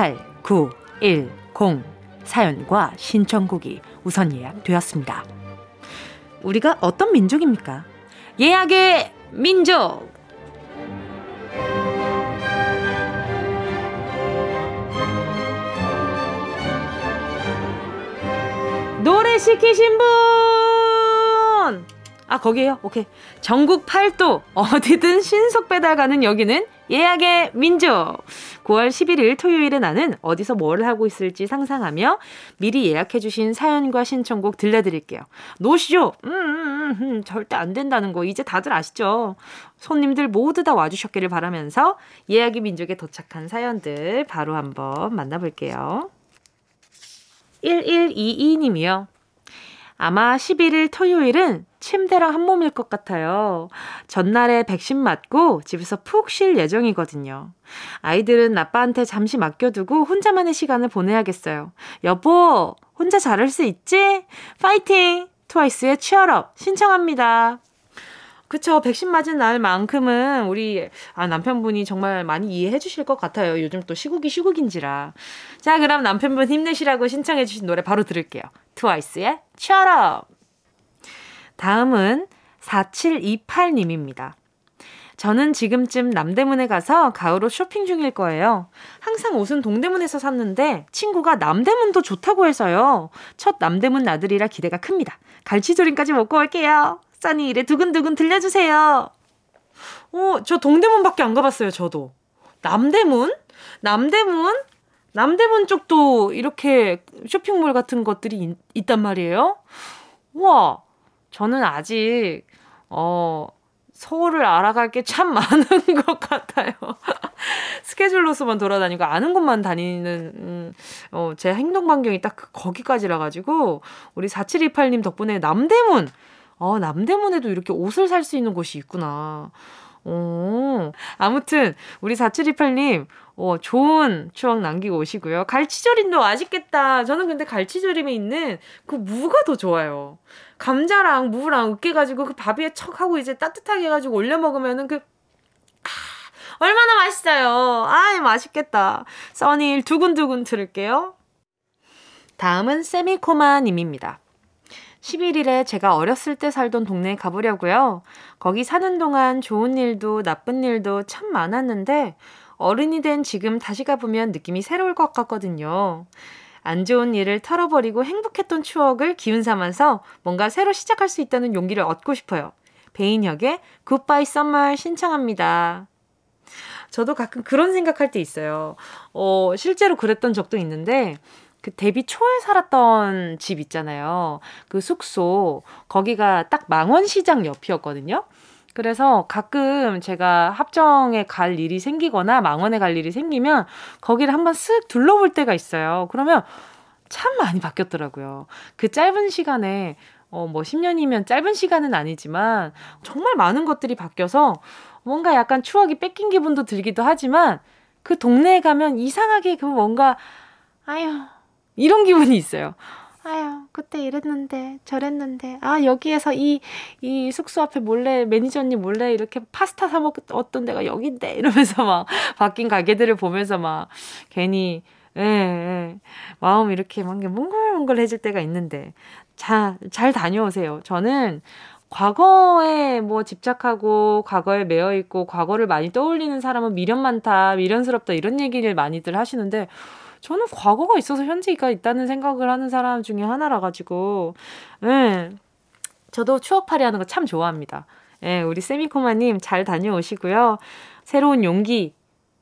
Speaker 1: 8910 사연과 신청곡이 우선 예약되었습니다. 우리가 어떤 민족입니까? 예약의 민족! 노래 시키신 분! 아, 거기에요? 오케이. 전국 8도 어디든 신속 배달 가는 여기는 예약의 민족. 9월 11일 토요일에 나는 어디서 뭘 하고 있을지 상상하며 미리 예약해주신 사연과 신청곡 들려드릴게요. 노시죠? 음, 음, 음, 음, 절대 안 된다는 거 이제 다들 아시죠? 손님들 모두 다 와주셨기를 바라면서 예약의 민족에 도착한 사연들 바로 한번 만나볼게요. 1122님이요. 아마 11일 토요일은 침대랑 한 몸일 것 같아요. 전날에 백신 맞고 집에서 푹 쉴 예정이거든요. 아이들은 아빠한테 잠시 맡겨두고 혼자만의 시간을 보내야겠어요. 여보, 혼자 잘할 수 있지? 파이팅! 트와이스의 취얼업 신청합니다. 그쵸. 백신 맞은 날만큼은 우리 아, 남편분이 정말 많이 이해해 주실 것 같아요. 요즘 또 시국이 시국인지라. 자, 그럼 남편분 힘내시라고 신청해 주신 노래 바로 들을게요. 트와이스의 Shut Up. 다음은 4728님입니다. 저는 지금쯤 남대문에 가서 가을옷 쇼핑 중일 거예요. 항상 옷은 동대문에서 샀는데 친구가 남대문도 좋다고 해서요. 첫 남대문 나들이라 기대가 큽니다. 갈치조림까지 먹고 올게요. 써니 이래 두근두근 들려주세요. 어, 저 동대문밖에 안 가봤어요, 저도. 남대문? 남대문? 남대문 쪽도 이렇게 쇼핑몰 같은 것들이 있, 단 말이에요? 우와, 저는 아직, 어, 서울을 알아갈 게 참 많은 것 같아요. 스케줄로서만 돌아다니고 아는 곳만 다니는 음, 어, 제 행동 반경이 딱 거기까지라 가지고 우리 4728님 덕분에 남대문 어, 남대문에도 이렇게 옷을 살 수 있는 곳이 있구나. 어, 아무튼 우리 4728님 어, 좋은 추억 남기고 오시고요. 갈치조림도 맛있겠다. 저는 근데 갈치조림에 있는 그 무가 더 좋아요. 감자랑 무랑 으깨가지고 그 밥 위에 척 하고 이제 따뜻하게 해가지고 올려 먹으면은 그, 아, 얼마나 맛있어요. 아이, 맛있겠다. 써니일 두근두근 들을게요. 다음은 세미코마님입니다. 11일에 제가 어렸을 때 살던 동네에 가보려고요. 거기 사는 동안 좋은 일도 나쁜 일도 참 많았는데 어른이 된 지금 다시 가보면 느낌이 새로울 것 같거든요. 안 좋은 일을 털어버리고 행복했던 추억을 기운 삼아서 뭔가 새로 시작할 수 있다는 용기를 얻고 싶어요. 배인혁의 Goodbye Summer 신청합니다. 저도 가끔 그런 생각할 때 있어요. 어, 실제로 그랬던 적도 있는데, 그 데뷔 초에 살았던 집 있잖아요. 그 숙소, 거기가 딱 망원시장 옆이었거든요. 그래서 가끔 제가 합정에 갈 일이 생기거나 망원에 갈 일이 생기면 거기를 한번 쓱 둘러볼 때가 있어요. 그러면 참 많이 바뀌었더라고요. 그 짧은 시간에 어, 뭐 10년이면 짧은 시간은 아니지만 정말 많은 것들이 바뀌어서 뭔가 약간 추억이 뺏긴 기분도 들기도 하지만 그 동네에 가면 이상하게 그 뭔가 아유 이런 기분이 있어요. 아유, 그때 이랬는데, 저랬는데, 아, 여기에서 이, 이 숙소 앞에 몰래, 매니저님 몰래 이렇게 파스타 사먹었던 데가 여긴데, 이러면서 막, 바뀐 가게들을 보면서 막, 괜히, 예, 예, 마음 이렇게 막 몽글몽글해질 때가 있는데, 자, 잘 다녀오세요. 저는, 과거에 뭐 집착하고 과거에 매여 있고 과거를 많이 떠올리는 사람은 미련 많다, 미련스럽다 이런 얘기를 많이들 하시는데 저는 과거가 있어서 현재가 있다는 생각을 하는 사람 중에 하나라 가지고, 예. 저도 추억팔이 하는 거 참 좋아합니다. 예, 우리 세미코마님 잘 다녀오시고요. 새로운 용기,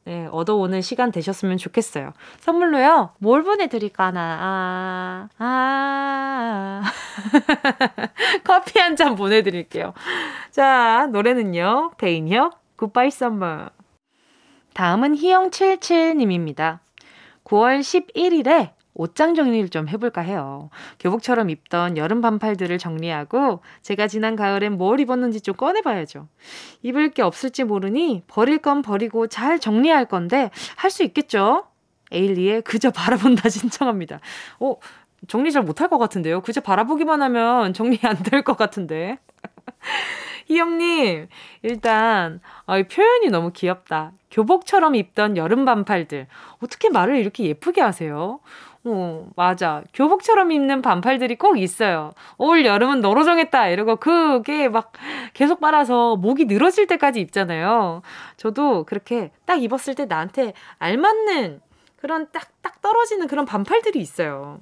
Speaker 1: 예, 얻어오는 시간 되셨으면 좋겠어요. 선물로요, 뭘 보내드릴까나, 아, 아, 커피 한 잔 보내드릴게요. 자, 노래는요, 베인혁, 굿바이 썸머. 다음은 희영77님입니다. 9월 11일에 옷장 정리를 좀 해볼까 해요. 교복처럼 입던 여름 반팔들을 정리하고 제가 지난 가을엔 뭘 입었는지 좀 꺼내봐야죠. 입을 게 없을지 모르니 버릴 건 버리고 잘 정리할 건데 할 수 있겠죠? 에일리의 그저 바라본다 신청합니다. 어, 정리 잘 못할 것 같은데요? 그저 바라보기만 하면 정리 안 될 것 같은데. 희영님, 일단, 아, 표현이 너무 귀엽다. 교복처럼 입던 여름 반팔들. 어떻게 말을 이렇게 예쁘게 하세요? 어, 맞아. 교복처럼 입는 반팔들이 꼭 있어요. 올 여름은 너로 정했다. 이러고 그게 막 계속 빨아서 목이 늘어질 때까지 입잖아요. 저도 그렇게 딱 입었을 때 나한테 알맞는 그런 딱, 딱 떨어지는 그런 반팔들이 있어요.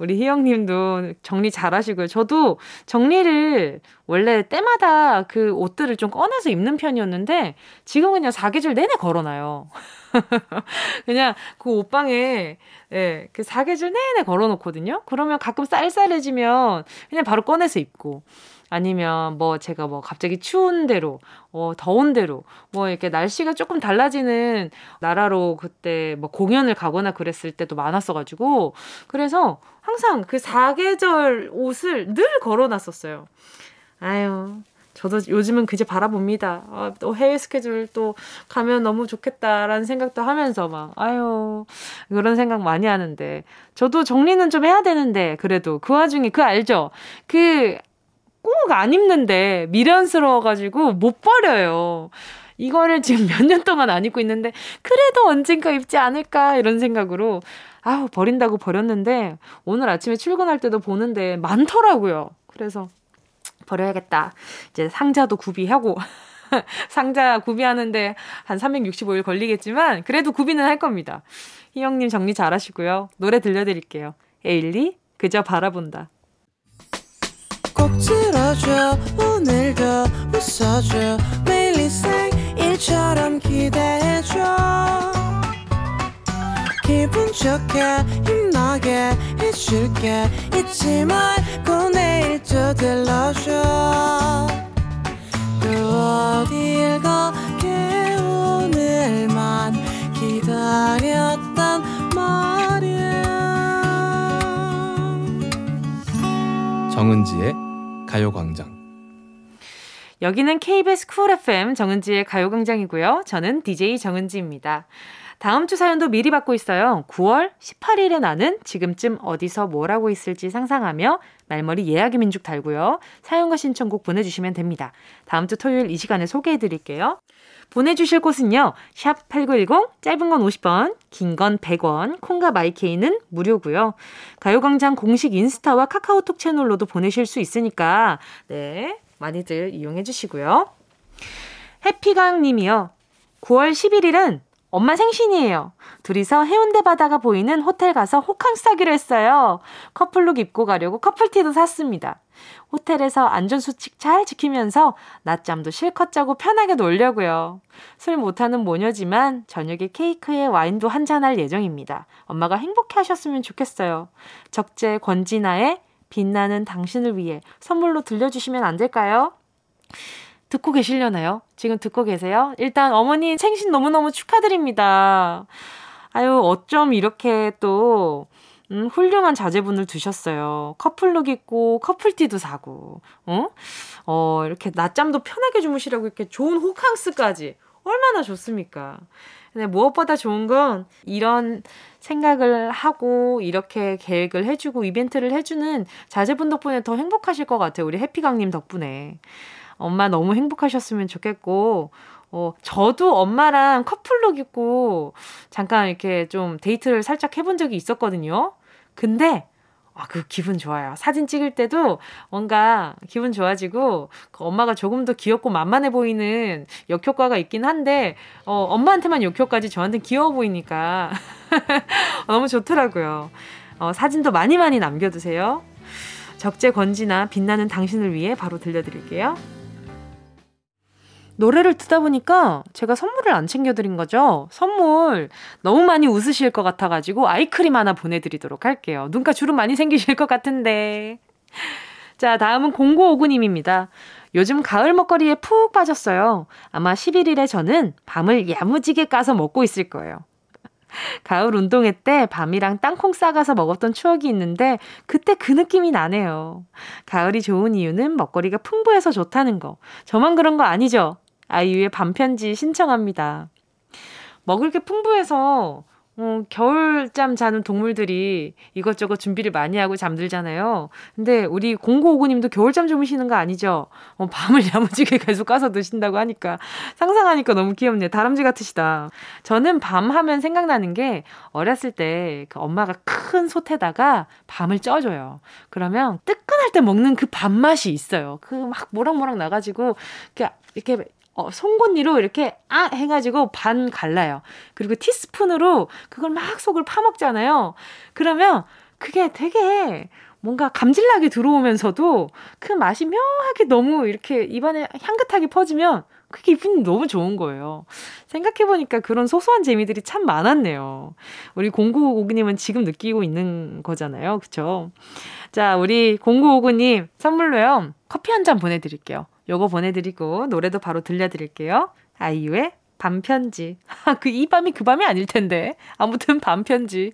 Speaker 1: 우리 희영님도 정리 잘 하시고요. 저도 정리를 원래 때마다 그 옷들을 좀 꺼내서 입는 편이었는데 지금 그냥 사계절 내내 걸어놔요. 그냥 그 옷방에 예, 그 사계절 내내 걸어놓거든요. 그러면 가끔 쌀쌀해지면 그냥 바로 꺼내서 입고 아니면 뭐 제가 뭐 갑자기 추운 대로, 어, 더운 대로, 뭐 이렇게 날씨가 조금 달라지는 나라로 그때 뭐 공연을 가거나 그랬을 때도 많았어가지고, 그래서 항상 그 사계절 옷을 늘 걸어놨었어요. 아유, 저도 요즘은 그제 바라봅니다. 아, 또 해외 스케줄 또 가면 너무 좋겠다라는 생각도 하면서 막, 아유, 그런 생각 많이 하는데. 저도 정리는 좀 해야 되는데, 그래도 그 와중에 그 알죠? 그 꼭 안 입는데 미련스러워가지고 못 버려요. 이거를 지금 몇 년 동안 안 입고 있는데 그래도 언젠가 입지 않을까 이런 생각으로 아우 버린다고 버렸는데 오늘 아침에 출근할 때도 보는데 많더라고요. 그래서 버려야겠다. 이제 상자도 구비하고 상자 구비하는데 한 365일 걸리겠지만 그래도 구비는 할 겁니다. 희영님 정리 잘 하시고요. 노래 들려드릴게요. 에일리 그저 바라본다. 꼭 들어줘 오늘도 웃어줘 매일 일처럼 기대해줘 기분 좋게 힘나게 해줄게 잊지 말 또 들러줘 또 어딜 가게 오늘만 기다렸단 말이야 정은지의 가요광장 여기는 KBS Cool FM 정은지의 가요광장이고요. 저는 DJ 정은지입니다. 다음 주 사연도 미리 받고 있어요. 9월 18일에 나는 지금쯤 어디서 뭘 하고 있을지 상상하며 말머리 예약의 민족 달고요. 사연과 신청곡 보내주시면 됩니다. 다음 주 토요일 이 시간에 소개해 드릴게요. 보내주실 곳은요. 샵 8910, 짧은 건 50원, 긴 건 100원, 콩과 마이케이는 무료고요. 가요광장 공식 인스타와 카카오톡 채널로도 보내실 수 있으니까 네 많이들 이용해 주시고요. 해피강 님이요. 9월 11일은 엄마 생신이에요. 둘이서 해운대 바다가 보이는 호텔 가서 호캉스 하기로 했어요. 커플룩 입고 가려고 커플티도 샀습니다. 호텔에서 안전수칙 잘 지키면서 낮잠도 실컷 자고 편하게 놀려고요. 술 못하는 모녀지만 저녁에 케이크에 와인도 한잔할 예정입니다. 엄마가 행복해 하셨으면 좋겠어요. 적재 권진아의 빛나는 당신을 위해 선물로 들려주시면 안 될까요? 듣고 계시려나요? 지금 듣고 계세요? 일단 어머니 생신 너무너무 축하드립니다. 아유, 어쩜 이렇게 또, 음, 훌륭한 자제분을 두셨어요. 커플룩 입고, 커플티도 사고, 어? 어, 이렇게 낮잠도 편하게 주무시라고 이렇게 좋은 호캉스까지. 얼마나 좋습니까? 근데 무엇보다 좋은 건 이런 생각을 하고 이렇게 계획을 해주고 이벤트를 해주는 자제분 덕분에 더 행복하실 것 같아요. 우리 해피강님 덕분에. 엄마 너무 행복하셨으면 좋겠고, 어, 저도 엄마랑 커플룩 입고 잠깐 이렇게 좀 데이트를 살짝 해본 적이 있었거든요. 근데 아, 그 기분 좋아요. 사진 찍을 때도 뭔가 기분 좋아지고 그 엄마가 조금 더 귀엽고 만만해 보이는 역효과가 있긴 한데 어, 엄마한테만 역효과지 저한테는 귀여워 보이니까 너무 좋더라고요. 어, 사진도 많이 많이 남겨두세요. 적재 건지나 빛나는 당신을 위해 바로 들려드릴게요. 노래를 듣다 보니까 제가 선물을 안 챙겨드린 거죠. 선물 너무 많이 웃으실 것 같아가지고 아이크림 하나 보내드리도록 할게요. 눈가 주름 많이 생기실 것 같은데. 자, 다음은 0959님입니다. 요즘 가을 먹거리에 푹 빠졌어요. 아마 11일에 저는 밤을 야무지게 까서 먹고 있을 거예요. 가을 운동회 때 밤이랑 땅콩 싸가서 먹었던 추억이 있는데 그때 그 느낌이 나네요. 가을이 좋은 이유는 먹거리가 풍부해서 좋다는 거. 저만 그런 거 아니죠? 아이유의 반편지 신청합니다. 먹을 게 풍부해서 어, 겨울잠 자는 동물들이 이것저것 준비를 많이 하고 잠들잖아요. 근데 우리 0959님도 겨울잠 주무시는 거 아니죠? 어, 밤을 야무지게 계속 까서 드신다고 하니까 상상하니까 너무 귀엽네요. 다람쥐 같으시다. 저는 밤 하면 생각나는 게 어렸을 때 그 엄마가 큰 솥에다가 밤을 쪄줘요. 그러면 뜨끈할 때 먹는 그 밥맛이 있어요. 그 막 모락모락 나가지고 이렇게 이렇게 어, 송곳니로 이렇게 아 해가지고 반 갈라요. 그리고 티스푼으로 그걸 막 속을 파먹잖아요. 그러면 그게 되게 뭔가 감질나게 들어오면서도 그 맛이 묘하게 너무 이렇게 입안에 향긋하게 퍼지면 그게 기분이 너무 좋은 거예요. 생각해보니까 그런 소소한 재미들이 참 많았네요. 우리 0959님은 지금 느끼고 있는 거잖아요. 그쵸? 자, 우리 0959님 선물로요. 커피 한 잔 보내드릴게요. 요거 보내드리고 노래도 바로 들려드릴게요. 아이유의 밤편지. 그 이 밤이 그 밤이 아닐 텐데. 아무튼 밤편지.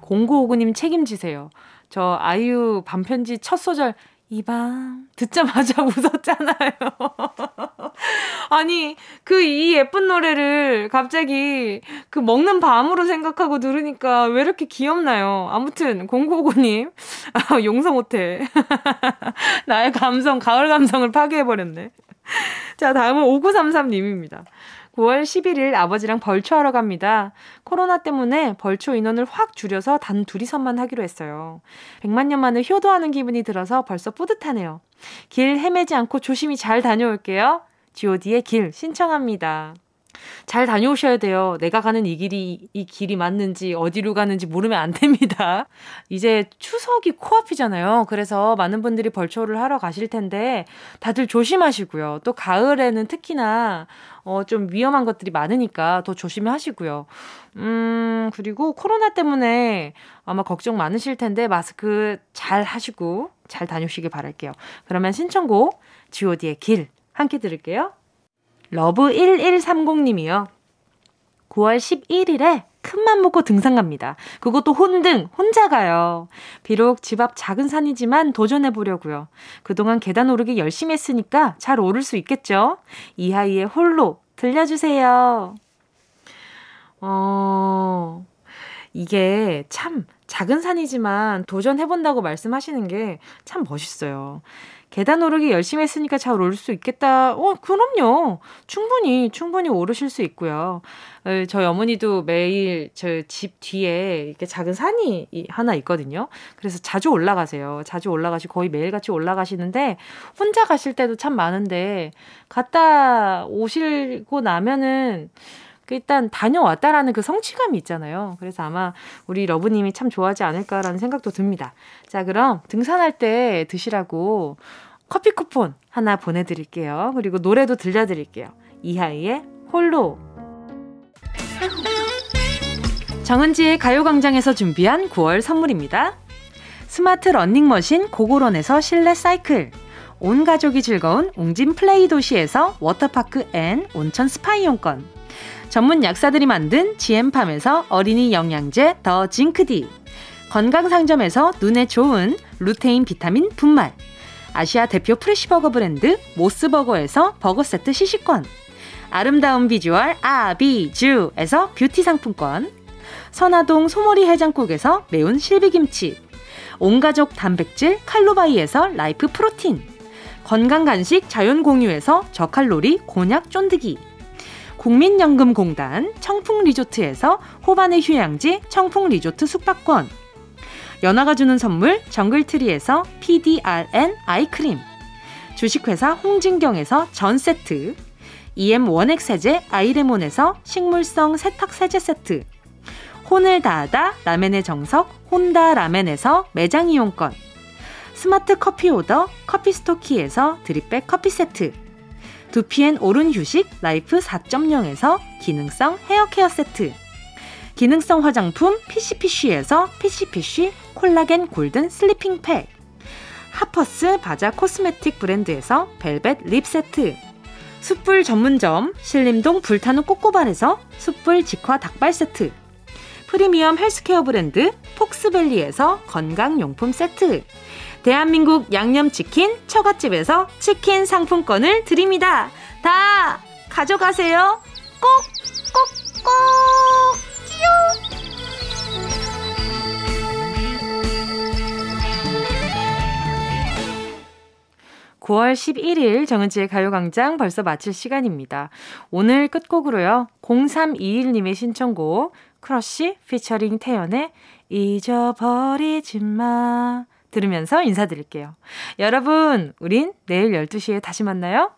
Speaker 1: 0959님 책임지세요. 저 아이유 밤편지 첫 소절 이 밤 듣자마자 웃었잖아요. 아니, 그 이 예쁜 노래를 갑자기 그 먹는 밤으로 생각하고 들으니까 왜 이렇게 귀엽나요? 아무튼, 공고고님, 아, 용서 못해. 나의 감성, 가을 감성을 파괴해버렸네. 자, 다음은 5933님입니다. 9월 11일 아버지랑 벌초하러 갑니다. 코로나 때문에 벌초 인원을 확 줄여서 단 둘이서만 하기로 했어요. 100만 년 만에 효도하는 기분이 들어서 벌써 뿌듯하네요. 길 헤매지 않고 조심히 잘 다녀올게요. god의 길 신청합니다. 잘 다녀오셔야 돼요. 내가 가는 이 길이, 이 길이 맞는지, 어디로 가는지 모르면 안 됩니다. 이제 추석이 코앞이잖아요. 그래서 많은 분들이 벌초를 하러 가실 텐데, 다들 조심하시고요. 또 가을에는 특히나, 어, 좀 위험한 것들이 많으니까 더 조심하시고요. 음, 그리고 코로나 때문에 아마 걱정 많으실 텐데, 마스크 잘 하시고, 잘 다녀오시길 바랄게요. 그러면 신청곡, god의 길, 함께 들을게요. 러브1130님이요. 9월 11일에 큰맘 먹고 등산 갑니다. 그것도 혼등, 혼자 가요. 비록 집 앞 작은 산이지만 도전해 보려고요. 그동안 계단 오르기 열심히 했으니까 잘 오를 수 있겠죠? 이하이의 홀로 들려주세요. 어, 이게 참 작은 산이지만 도전해 본다고 말씀하시는 게 참 멋있어요. 계단 오르기 열심히 했으니까 잘 오를 수 있겠다. 어, 그럼요. 충분히, 충분히 오르실 수 있고요. 어, 저희 어머니도 매일 저 집 뒤에 이렇게 작은 산이 하나 있거든요. 그래서 자주 올라가세요. 자주 올라가시고 거의 매일같이 올라가시는데 혼자 가실 때도 참 많은데 갔다 오시고 나면은 그 일단 다녀왔다라는 그 성취감이 있잖아요. 그래서 아마 우리 러브님이 참 좋아하지 않을까라는 생각도 듭니다. 자, 그럼 등산할 때 드시라고 커피 쿠폰 하나 보내드릴게요. 그리고 노래도 들려드릴게요. 이하이의 홀로. 정은지의 가요광장에서 준비한 9월 선물입니다. 스마트 러닝머신 고고런에서 실내 사이클. 온 가족이 즐거운 웅진 플레이 도시에서 워터파크 and 온천 스파 이용권. 전문 약사들이 만든 지엠팜에서 어린이 영양제 더 징크디. 건강상점에서 눈에 좋은 루테인 비타민 분말. 아시아 대표 fresh 버거 브랜드 모스버거에서 버거 세트 시식권. 아름다운 비주얼 아비주에서 뷰티 상품권. 선화동 소머리 해장국에서 매운 실비김치. 온가족 단백질 칼로바이에서 라이프 프로틴. 건강 간식 자연 공유에서 저칼로리 곤약 쫀득이. 국민연금공단 청풍리조트에서 호반의 휴양지 청풍리조트 숙박권 연아가 주는 선물 정글트리에서 PDRN 아이크림. 주식회사 홍진경에서 전세트. EM 원액 세제 아이레몬에서 식물성 세탁 세제 세트. 혼을 다하다 라멘의 정석 혼다 라멘에서 매장 이용권. 스마트 커피 오더 커피 스토키에서 드립백 커피 세트. 두피엔 오른 휴식 라이프 4.0에서 기능성 헤어 케어 세트. 기능성 화장품 피시피쉬에서 피시피쉬 콜라겐 골든 슬리핑 팩. 하퍼스 바자 코스메틱 브랜드에서 벨벳 lip 세트. 숯불 전문점 신림동 불타는 꼬꼬발에서 숯불 직화 닭발 세트. 프리미엄 헬스케어 브랜드 폭스밸리에서 건강용품 세트. 대한민국 양념치킨 처갓집에서 치킨 상품권을 드립니다. 다 가져가세요. 꼭, 꼭, 꼭! 끼요! 9월 11일 정은지의 가요광장 벌써 마칠 시간입니다. 오늘 끝곡으로요. 0321님의 신청곡 크러쉬 피처링 태연의 잊어버리지 마 들으면서 인사드릴게요. 여러분, 우린 내일 12시에 다시 만나요.